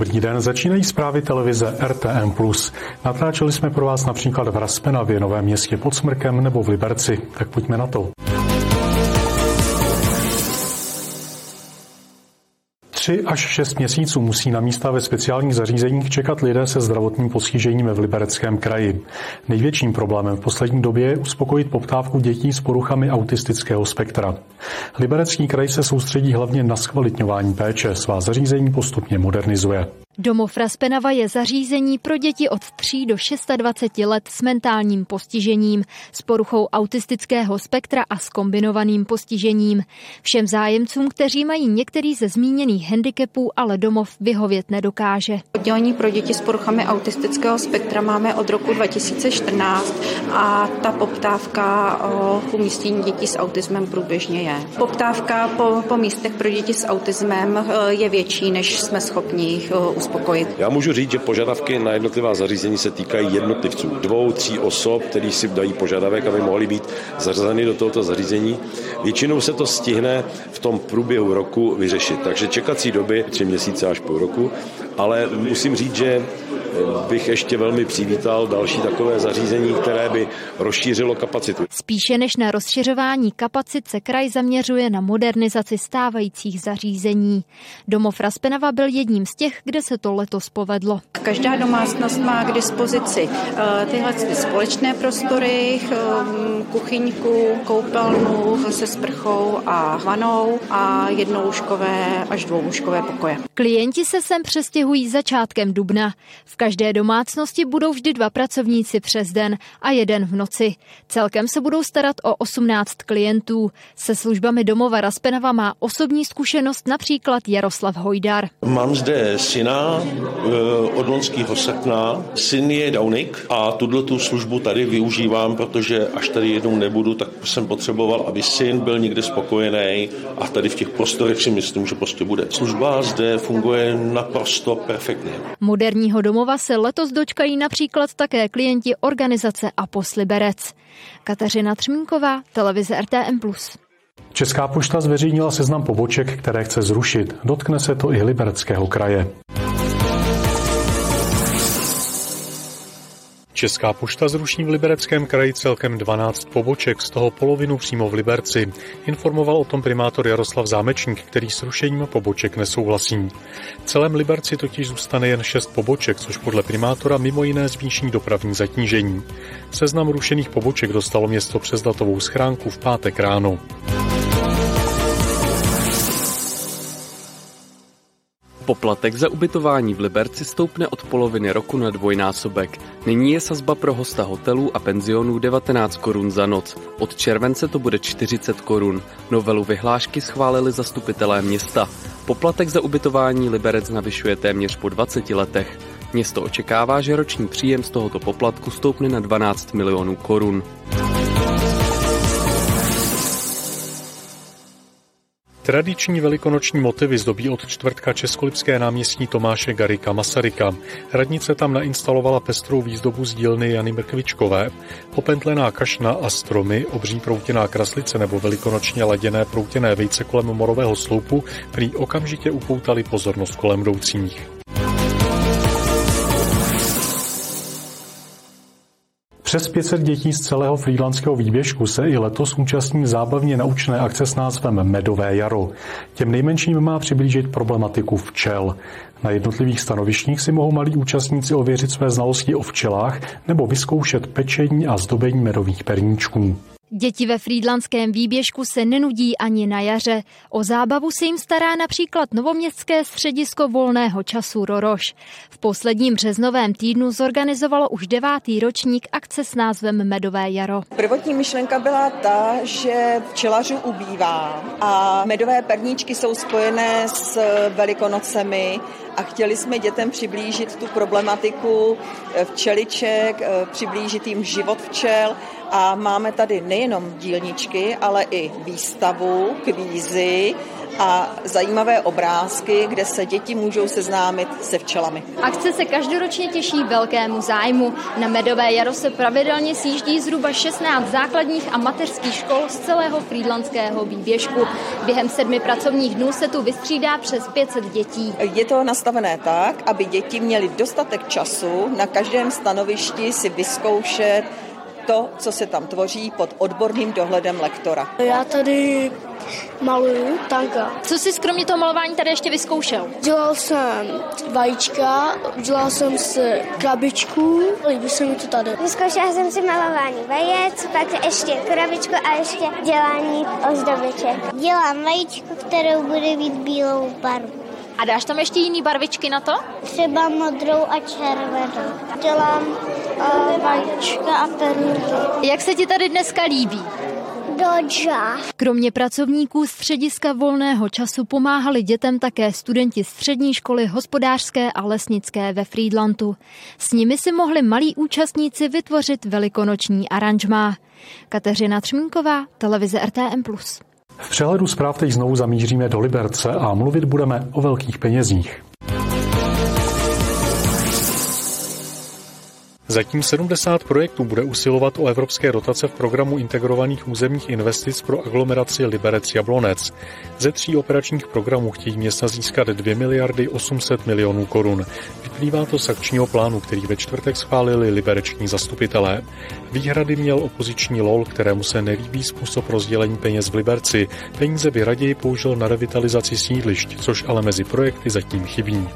Dobrý den, začínají zprávy televize RTM+. Natáčeli jsme pro vás například v Raspenavě, Novém městě pod Smrkem nebo v Liberci. Tak pojďme na to. Tři až šest měsíců musí na místa ve speciálních zařízeních čekat lidé se zdravotním postižením v Libereckém kraji. Největším problémem v poslední době je uspokojit poptávku dětí s poruchami autistického spektra. Liberecký kraj se soustředí hlavně na zkvalitňování péče, svá zařízení postupně modernizuje. Domov Raspenava je zařízení pro děti od 3 do 26 let s mentálním postižením, s poruchou autistického spektra a s kombinovaným postižením. Všem zájemcům, kteří mají některý ze zmíněných handicapů, ale domov vyhovět nedokáže. Oddělení pro děti s poruchami autistického spektra máme od roku 2014 a ta poptávka o umístění dětí s autismem průběžně je. Poptávka po, po místech pro děti s autismem eh, je větší, než jsme schopni jich eh, uspokojit. Já můžu říct, že požadavky na jednotlivá zařízení se týkají jednotlivců, dvou, tří osob, kteří si dají požadavek, aby mohli být zařazeny do tohoto zařízení. Většinou se to stihne v tom průběhu roku vyřešit, takže čekací doby tři měsíce až půl roku, ale musím říct, že bych ještě velmi přivítal další takové zařízení, které by rozšířilo kapacitu. Spíše než na rozšiřování kapacit se kraj zaměřuje na modernizaci stávajících zařízení. Domov Raspenava byl jedním z těch, kde se to letos povedlo. Každá domácnost má k dispozici eh, tyhle ty společné prostory, eh, kuchyňku, koupelnu se sprchou a vanou a jednolůžkové až dvoulůžkové pokoje. Klienti se sem přestěhují začátkem dubna. V každé domácnosti budou vždy dva pracovníci přes den a jeden v noci. Celkem se budou starat o 18 klientů. Se službami domova Raspenava má osobní zkušenost například Jaroslav Hojdar. Mám zde syna eh, od loňského srpna. Syn je Daunik a tuto tu službu tady využívám, protože až tady jednou nebudu, tak jsem potřeboval, aby syn byl někde spokojený a tady v těch prostorech si myslím, že prostě bude. Služba zde funguje naprosto perfektně. Moderního domova se letos dočkají například také klienti organizace Apos Liberec. Kateřina Třmínková, televize RTM+. Česká pošta zveřejnila seznam poboček, které chce zrušit. Dotkne se to i Libereckého kraje. Česká pošta zruší v Libereckém kraji celkem 12 poboček, z toho polovinu přímo v Liberci. Informoval o tom primátor Jaroslav Zámečník, který s rušením poboček nesouhlasí. V celém Liberci totiž zůstane jen 6 poboček, což podle primátora mimo jiné zvýší dopravní zatížení. Seznam rušených poboček dostalo město přes datovou schránku v pátek ráno. Poplatek za ubytování v Liberci stoupne od poloviny roku na dvojnásobek. Nyní je sazba pro hosta hotelů a penzionů 19 korun za noc. Od července to bude 40 korun. Novelu vyhlášky schválili zastupitelé města. Poplatek za ubytování Liberec navyšuje téměř po 20 letech. Město očekává, že roční příjem z tohoto poplatku stoupne na 12 milionů korun. Tradiční velikonoční motivy zdobí od čtvrtka Českolipské náměstí Tomáše Garika Masaryka. Radnice tam nainstalovala pestrou výzdobu z dílny Jany Mrkvičkové. Popentlená kašna a stromy, obří proutěná kraslice nebo velikonočně laděné proutěné vejce kolem morového sloupu prý okamžitě upoutali pozornost kolem jdoucích. Přes 500 dětí z celého frýdlanského výběžku se i letos účastní zábavně naučné akce s názvem Medové jaro. Těm nejmenším má přiblížit problematiku včel. Na jednotlivých stanovištích si mohou malí účastníci ověřit své znalosti o včelách nebo vyzkoušet pečení a zdobení medových perníčků. Děti ve frýdlanském výběžku se nenudí ani na jaře. O zábavu se jim stará například novoměstské středisko volného času Roroš. V posledním březnovém týdnu zorganizovalo už devátý ročník akce s názvem Medové jaro. Prvotní myšlenka byla ta, že včelařů ubývá a medové perníčky jsou spojené s velikonocemi a chtěli jsme dětem přiblížit tu problematiku včeliček, přiblížit jim život včel. A máme tady nejenom dílničky, ale i výstavu, kvízy a zajímavé obrázky, kde se děti můžou seznámit se včelami. Akce se každoročně těší velkému zájmu. Na Medové jaro se pravidelně sjíždí zhruba 16 základních a mateřských škol z celého frýdlandského výběžku. Během sedmi pracovních dnů se tu vystřídá přes 500 dětí. Je to nastavené tak, aby děti měly dostatek času na každém stanovišti si vyzkoušet to, co se tam tvoří pod odborným dohledem lektora. Já tady maluju tanka. Co jsi kromě toho malování tady ještě vyzkoušel? Dělal jsem vajíčka, dělal jsem si krabičku, líbí se mi to tady. Vyzkoušela jsem si malování vajec, pak ještě krabičku a ještě dělání ozdobiček. Dělám vajíčku, kterou bude mít bílou barvu. A dáš tam ještě jiný barvičky na to? Třeba modrou a červenou. Dělám uh, vajíčka a perníky. Jak se ti tady dneska líbí? Dodža. Kromě pracovníků střediska volného času pomáhali dětem také studenti střední školy hospodářské a lesnické ve Friedlandu. S nimi si mohli malí účastníci vytvořit velikonoční aranžmá. Kateřina Třmínková, televize RTM+. V přehledu zpráv teď znovu zamíříme do Liberce a mluvit budeme o velkých penězích. Zatím 70 projektů bude usilovat o evropské dotace v programu integrovaných územních investic pro aglomeraci Liberec Jablonec. Ze tří operačních programů chtějí města získat 2 miliardy 800 milionů korun. Vyplývá to z akčního plánu, který ve čtvrtek schválili libereční zastupitelé. Výhrady měl opoziční LOL, kterému se nelíbí způsob rozdělení peněz v Liberci. Peníze by raději použil na revitalizaci sídlišť, což ale mezi projekty zatím chybí.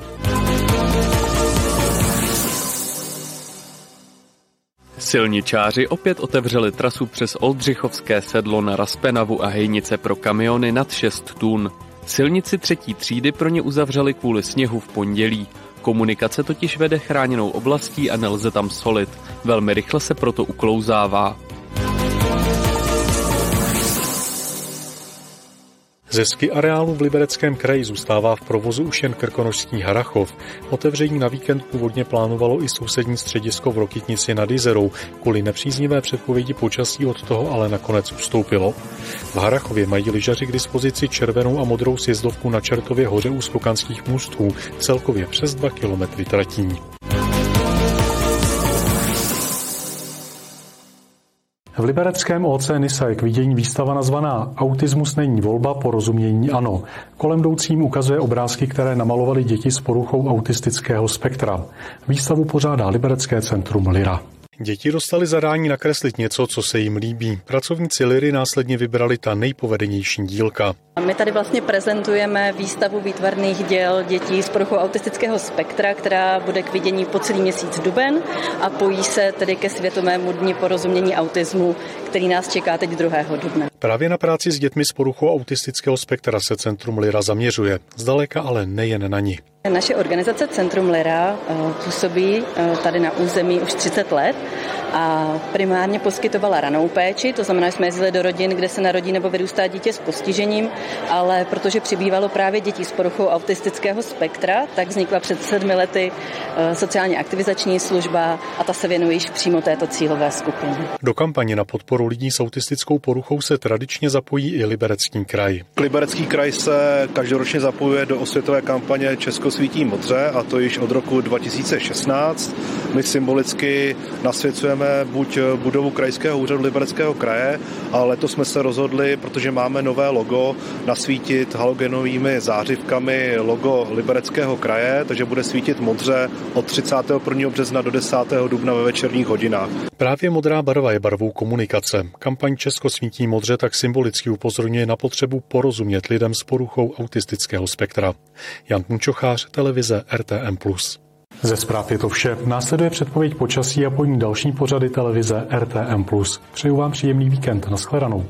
Silničáři opět otevřeli trasu přes Oldřichovské sedlo na Raspenavu a Hejnice pro kamiony nad 6 tun. Silnici třetí třídy pro ně uzavřeli kvůli sněhu v pondělí. Komunikace totiž vede chráněnou oblastí a nelze tam solit. Velmi rychle se proto uklouzává. Ze areálu v Libereckém kraji zůstává v provozu už jen krkonožský Harachov. Otevření na víkend původně plánovalo i sousední středisko v Rokitnici nad Jizerou. Kvůli nepříznivé předpovědi počasí od toho ale nakonec ustoupilo. V Harachově mají lyžaři k dispozici červenou a modrou sjezdovku na Čertově hoře u Skokanských můstů, celkově přes 2 kilometry tratí. V libereckém OC Nisa je k vidění výstava nazvaná Autismus není volba, porozumění ano. Kolem jdoucím ukazuje obrázky, které namalovali děti s poruchou autistického spektra. Výstavu pořádá Liberecké centrum Lira. Děti dostali zadání nakreslit něco, co se jim líbí. Pracovníci Liry následně vybrali ta nejpovedenější dílka. My tady vlastně prezentujeme výstavu výtvarných děl dětí z poruchou autistického spektra, která bude k vidění po celý měsíc duben a pojí se tedy ke světovému dni porozumění autismu, který nás čeká teď 2. dubna. Právě na práci s dětmi z poruchou autistického spektra se Centrum Lira zaměřuje. Zdaleka ale nejen na ní. Naše organizace Centrum Lira působí tady na území už 30 let a primárně poskytovala ranou péči, to znamená, že jsme jezdili do rodin, kde se narodí nebo vyrůstá dítě s postižením, ale protože přibývalo právě dětí s poruchou autistického spektra, tak vznikla před sedmi lety sociálně aktivizační služba a ta se věnuje již přímo této cílové skupině. Do kampaně na podporu lidí s autistickou poruchou se tradičně zapojí i Liberecký kraj. Liberecký kraj se každoročně zapojuje do osvětové kampaně Česko svítí modře a to již od roku 2016. My symbolicky nasvěcujeme buď budovu krajského úřadu Libereckého kraje, ale letos jsme se rozhodli, protože máme nové logo, nasvítit halogenovými zářivkami logo Libereckého kraje, takže bude svítit modře od 31. března do 10. dubna ve večerních hodinách. Právě modrá barva je barvou komunikace. Kampaň Česko svítí modře tak symbolicky upozorňuje na potřebu porozumět lidem s poruchou autistického spektra. Jan Punčochář, televize RTM+. Ze zpráv je to vše. Následuje předpověď počasí a po ní další pořady televize RTM+. Přeju vám příjemný víkend. Naschledanou.